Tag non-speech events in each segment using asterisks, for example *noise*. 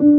Hello,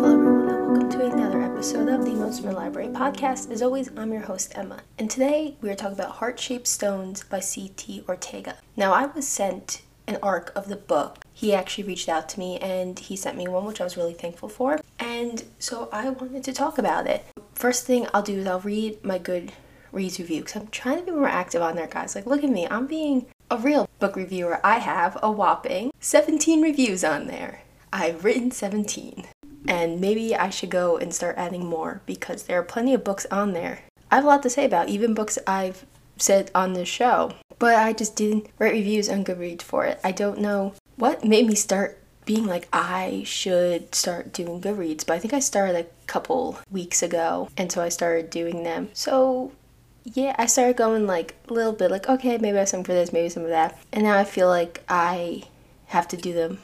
everyone, and welcome to another episode of the Notes from Library podcast. As always, I'm your host, Emma, and today we are talking about Heart Shaped Stones by C.T. Ortega. Now, I was sent an arc of the book. He actually reached out to me and he sent me one, which I was really thankful for, and so I wanted to talk about it. First thing I'll do is I'll read my good reads review because I'm trying to be more active on there, guys. Like, look at me, I'm being a real book reviewer. I have a whopping 17 reviews on there. I've written 17. And maybe I should go and start adding more because there are plenty of books on there. I have a lot to say about, even books I've said on this show. But I just didn't write reviews on Goodreads for it. I don't know what made me start being like I should start doing Goodreads, but I think I started a couple weeks ago, and so I started doing them. So yeah, I started going like a little bit like okay, maybe I have some for this, maybe some of that, and now I feel like I have to do them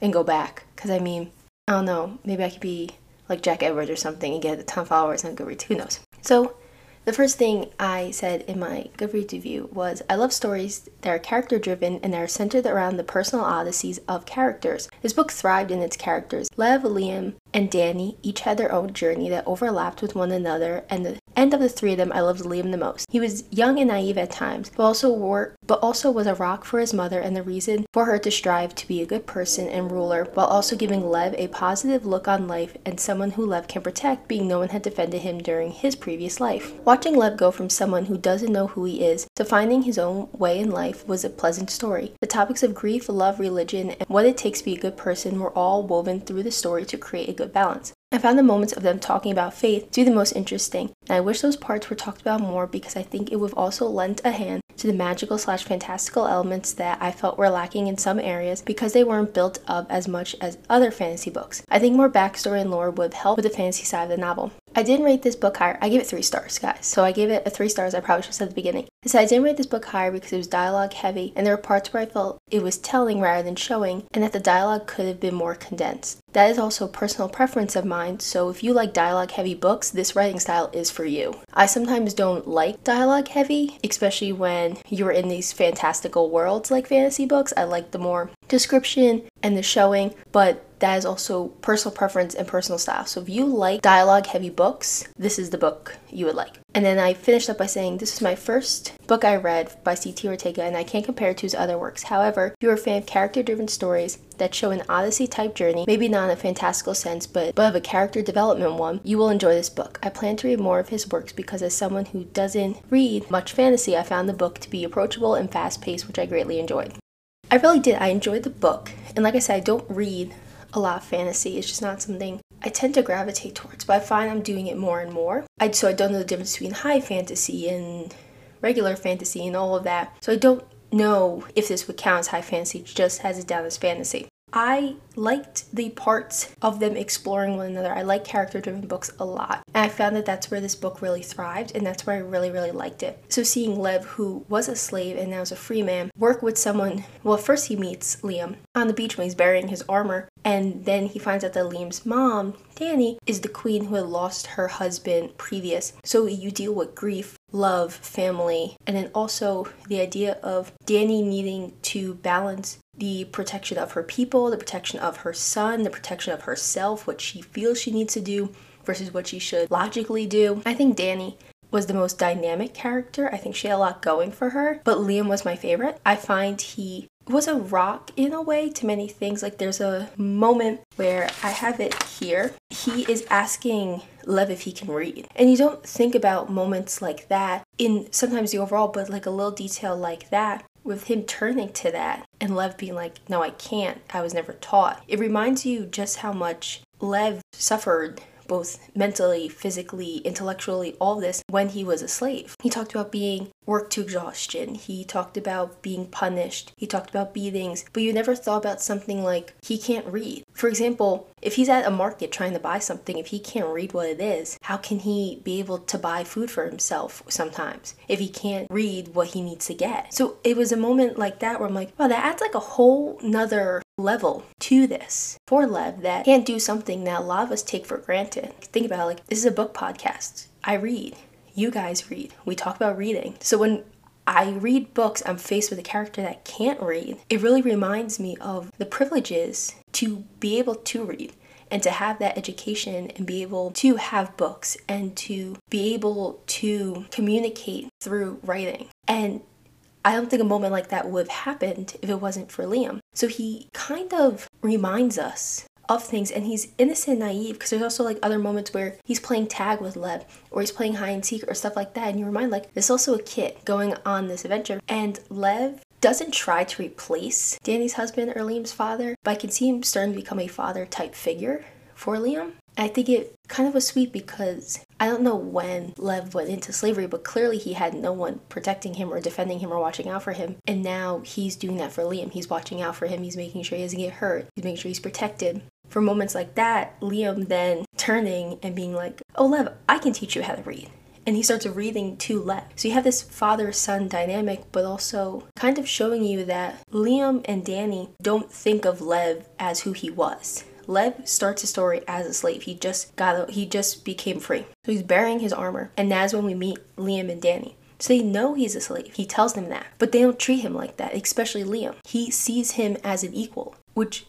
and go back because I mean I don't know, maybe I could be like Jack Edwards or something and get a ton of followers on Goodreads. Who knows? So the first thing I said in my Goodreads review was I love stories that are character driven and that are centered around the personal odysseys of characters. This book thrived in its characters. Lev, Liam, and Danny each had their own journey that overlapped with one another, and the end of the three of them, I loved Liam the most. He was young and naive at times, but also wore, but also was a rock for his mother and the reason for her to strive to be a good person and ruler, while also giving Lev a positive look on life and someone who Lev can protect, being no one had defended him during his previous life. Watching Lev go from someone who doesn't know who he is to finding his own way in life was a pleasant story. The topics of grief, love, religion, and what it takes to be a good person were all woven through the story to create a good balance. I found the moments of them talking about faith to be the most interesting, and I wish those parts were talked about more because I think it would have also lent a hand to the magical slash fantastical elements that I felt were lacking in some areas because they weren't built up as much as other fantasy books. I think more backstory and lore would help with the fantasy side of the novel. I didn't rate this book higher. I gave it three stars, guys. So I gave it a three stars. I probably should have said at the beginning. I said I didn't rate this book higher because it was dialogue heavy, and there were parts where I felt it was telling rather than showing, and that the dialogue could have been more condensed. That is also personal preference of mine, so if you like dialogue heavy books, this writing style is for you. I sometimes don't like dialogue heavy, especially when you're in these fantastical worlds like fantasy books. I like the more description and the showing, but that is also personal preference and personal style. So if you like dialogue heavy books, this is the book you would like. And then I finished up by saying this is my first book I read by C.T. Ortega and I can't compare it to his other works. However, if you're a fan of character driven stories that show an Odyssey type journey, maybe not in a fantastical sense, but, but of a character development one, you will enjoy this book. I plan to read more of his works because as someone who doesn't read much fantasy, I found the book to be approachable and fast paced, which I greatly enjoyed. I really did. I enjoyed the book. And like I said, I don't read a lot of fantasy. It's just not something I tend to gravitate towards, but I find I'm doing it more and more. I so I don't know the difference between high fantasy and regular fantasy and all of that. So I don't know if this would count as high fantasy, just has it down as fantasy. I liked the parts of them exploring one another. I like character driven books a lot. And I found that that's where this book really thrived, and that's where I really, really liked it. So seeing Lev, who was a slave and now is a free man, work with someone, well, first he meets Liam on the beach when he's burying his armor, and then he finds out that Liam's mom, Danny, is the queen who had lost her husband previous. So you deal with grief, love, family, and then also the idea of Danny needing to balance the protection of her people, the protection of her son, the protection of herself, what she feels she needs to do versus what she should logically do. I think Danny was the most dynamic character. I think she had a lot going for her, but Liam was my favorite. I find he was a rock in a way to many things. Like there's a moment where I have it here. He is asking Lev if he can read. And you don't think about moments like that in sometimes the overall, but like a little detail like that with him turning to that and Lev being like, No, I can't. I was never taught. It reminds you just how much Lev suffered both mentally, physically, intellectually, all this when he was a slave. He talked about being worked to exhaustion. He talked about being punished. He talked about beatings. But you never thought about something like he can't read. For example, if he's at a market trying to buy something, if he can't read what it is, how can he be able to buy food for himself sometimes if he can't read what he needs to get? So it was a moment like that where I'm like, wow, that adds like a whole nother level to this for Lev that can't do something that a lot of us take for granted. Think about it, like this is a book podcast. I read. You guys read. We talk about reading. So when I read books, I'm faced with a character that can't read, it really reminds me of the privileges to be able to read and to have that education and be able to have books and to be able to communicate through writing. And I don't think a moment like that would have happened if it wasn't for Liam. So he kind of reminds us of things and he's innocent and naive because there's also like other moments where he's playing tag with Lev or he's playing hide and seek or stuff like that and you remind like there's also a kid going on this adventure and Lev doesn't try to replace Danny's husband or Liam's father, but I can see him starting to become a father type figure for Liam. I think it kind of was sweet because I don't know when Lev went into slavery, but clearly he had no one protecting him or defending him or watching out for him. And now he's doing that for Liam. He's watching out for him. He's making sure he doesn't get hurt. He's making sure he's protected. For moments like that, Liam then turning and being like, Oh, Lev, I can teach you how to read and he starts reading to Lev. So you have this father son dynamic, but also kind of showing you that Liam and Danny don't think of Lev as who he was. Lev starts his story as a slave. He just got he just became free. So he's bearing his armor, and that's when we meet Liam and Danny. So they know he's a slave. He tells them that, but they don't treat him like that, especially Liam. He sees him as an equal, which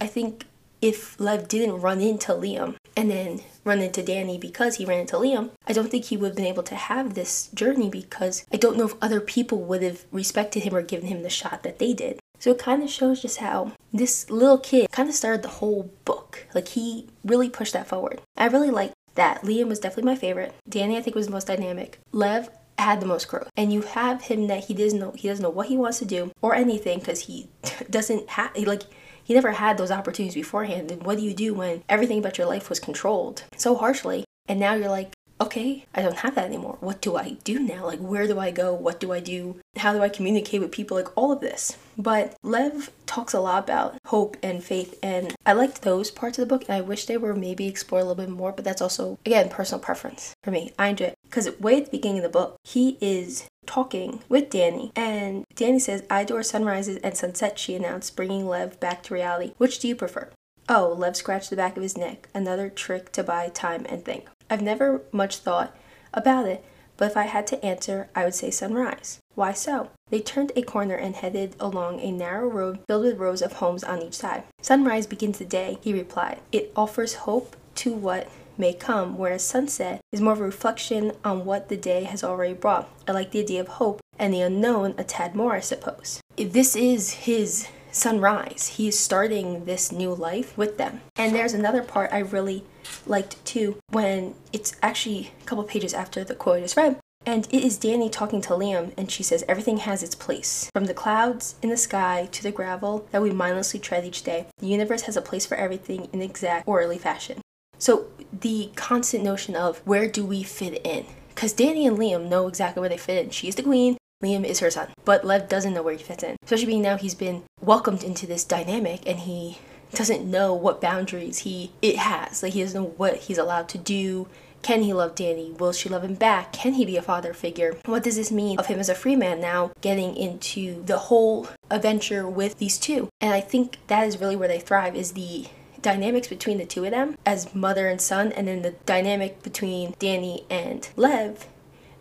I think if Lev didn't run into Liam and then run into Danny because he ran into Liam, I don't think he would have been able to have this journey because I don't know if other people would have respected him or given him the shot that they did. So it kind of shows just how this little kid kind of started the whole book. Like he really pushed that forward. I really liked that. Liam was definitely my favorite. Danny I think was the most dynamic. Lev had the most growth. And you have him that he doesn't know he doesn't know what he wants to do or anything because he *laughs* doesn't have like he never had those opportunities beforehand. And what do you do when everything about your life was controlled so harshly? And now you're like, okay, I don't have that anymore. What do I do now? Like, where do I go? What do I do? How do I communicate with people? Like, all of this. But Lev talks a lot about hope and faith, and I liked those parts of the book, and I wish they were maybe explored a little bit more, but that's also, again, personal preference for me. I enjoy it. Because way at the beginning of the book, he is talking with Danny, and Danny says, I adore sunrises and sunsets, she announced, bringing Lev back to reality. Which do you prefer? Oh, Lev scratched the back of his neck. Another trick to buy time and think. I've never much thought about it, but if I had to answer, I would say sunrise. Why so? They turned a corner and headed along a narrow road filled with rows of homes on each side. Sunrise begins the day, he replied. It offers hope to what may come, whereas sunset is more of a reflection on what the day has already brought. I like the idea of hope and the unknown a tad more, I suppose. If this is his sunrise, he is starting this new life with them. And there's another part I really liked too when it's actually a couple pages after the quote is read. And it is Danny talking to Liam, and she says, Everything has its place. From the clouds in the sky to the gravel that we mindlessly tread each day, the universe has a place for everything in exact orderly fashion. So the constant notion of where do we fit in? Because Danny and Liam know exactly where they fit in. She's the queen, Liam is her son. But Lev doesn't know where he fits in. Especially being now he's been welcomed into this dynamic and he doesn't know what boundaries he it has. Like he doesn't know what he's allowed to do. Can he love Danny? Will she love him back? Can he be a father figure? What does this mean of him as a free man now getting into the whole adventure with these two? And I think that is really where they thrive is the dynamics between the two of them as mother and son, and then the dynamic between Danny and Lev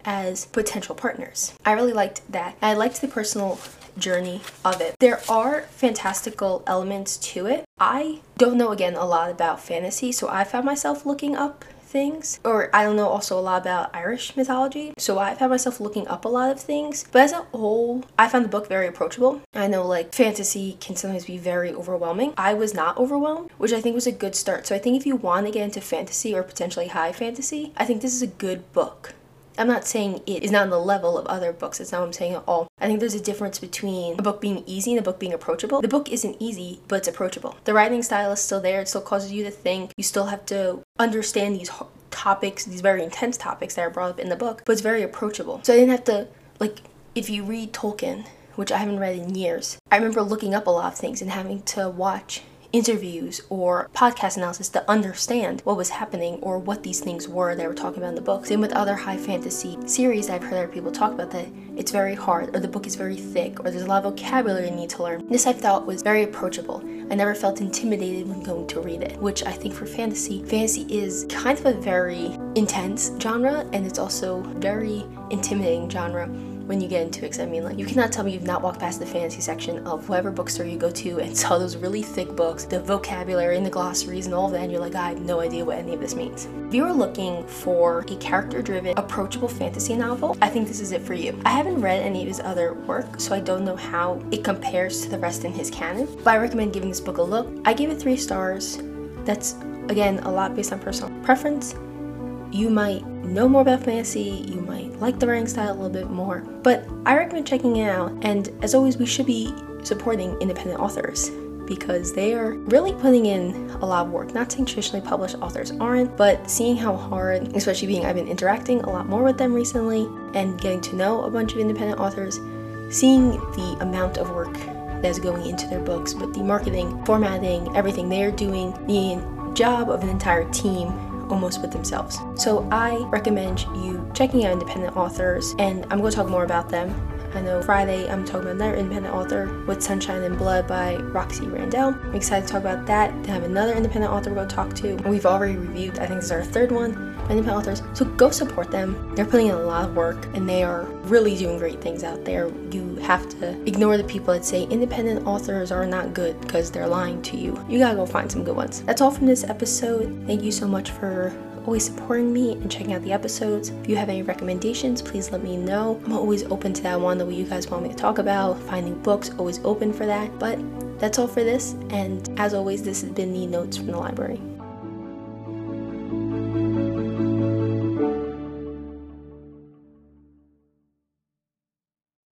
as potential partners. I really liked that. I liked the personal journey of it. There are fantastical elements to it. I don't know again a lot about fantasy, so I found myself looking up things or I don't know also a lot about Irish mythology so I found myself looking up a lot of things but as a whole I found the book very approachable I know like fantasy can sometimes be very overwhelming I was not overwhelmed which I think was a good start so I think if you want to get into fantasy or potentially high fantasy I think this is a good book I'm not saying it is not on the level of other books. It's not what I'm saying at all. I think there's a difference between a book being easy and a book being approachable. The book isn't easy, but it's approachable. The writing style is still there. It still causes you to think. You still have to understand these topics, these very intense topics that are brought up in the book, but it's very approachable. So I didn't have to, like, if you read Tolkien, which I haven't read in years, I remember looking up a lot of things and having to watch interviews or podcast analysis to understand what was happening or what these things were they were talking about in the book. Same with other high fantasy series I've heard other people talk about that it's very hard or the book is very thick or there's a lot of vocabulary you need to learn. This I thought was very approachable. I never felt intimidated when going to read it, which I think for fantasy, fantasy is kind of a very intense genre and it's also very intimidating genre when you get into it. Cause I mean, like, you cannot tell me you've not walked past the fantasy section of whatever bookstore you go to and *laughs* saw those really thick books, the vocabulary and the glossaries and all of that, and you're like, I have no idea what any of this means. If you're looking for a character driven, approachable fantasy novel, I think this is it for you. I haven't read any of his other work, so I don't know how it compares to the rest in his canon, but I recommend giving this book a look. I gave it three stars. That's, again, a lot based on personal preference. You might know more about fantasy, you might like the writing style a little bit more, but I recommend checking it out. And as always, we should be supporting independent authors because they are really putting in a lot of work. Not saying traditionally published authors aren't, but seeing how hard, especially being I've been interacting a lot more with them recently and getting to know a bunch of independent authors, seeing the amount of work that's going into their books, but the marketing, formatting, everything they're doing, the job of an entire team almost with themselves. So I recommend you checking out independent authors, and I'm going to talk more about them I know Friday I'm talking about another independent author with Sunshine and Blood by Roxy Randell. I'm excited to talk about that. To have another independent author we'll talk to. We've already reviewed, I think this is our third one, independent authors. So go support them. They're putting in a lot of work and they are really doing great things out there. You have to ignore the people that say independent authors are not good because they're lying to you. You gotta go find some good ones. That's all from this episode. Thank you so much for always supporting me and checking out the episodes. If you have any recommendations, please let me know. I'm always open to that one that you guys want me to talk about. Finding books, always open for that. But that's all for this, and as always, this has been the Notes from the Library.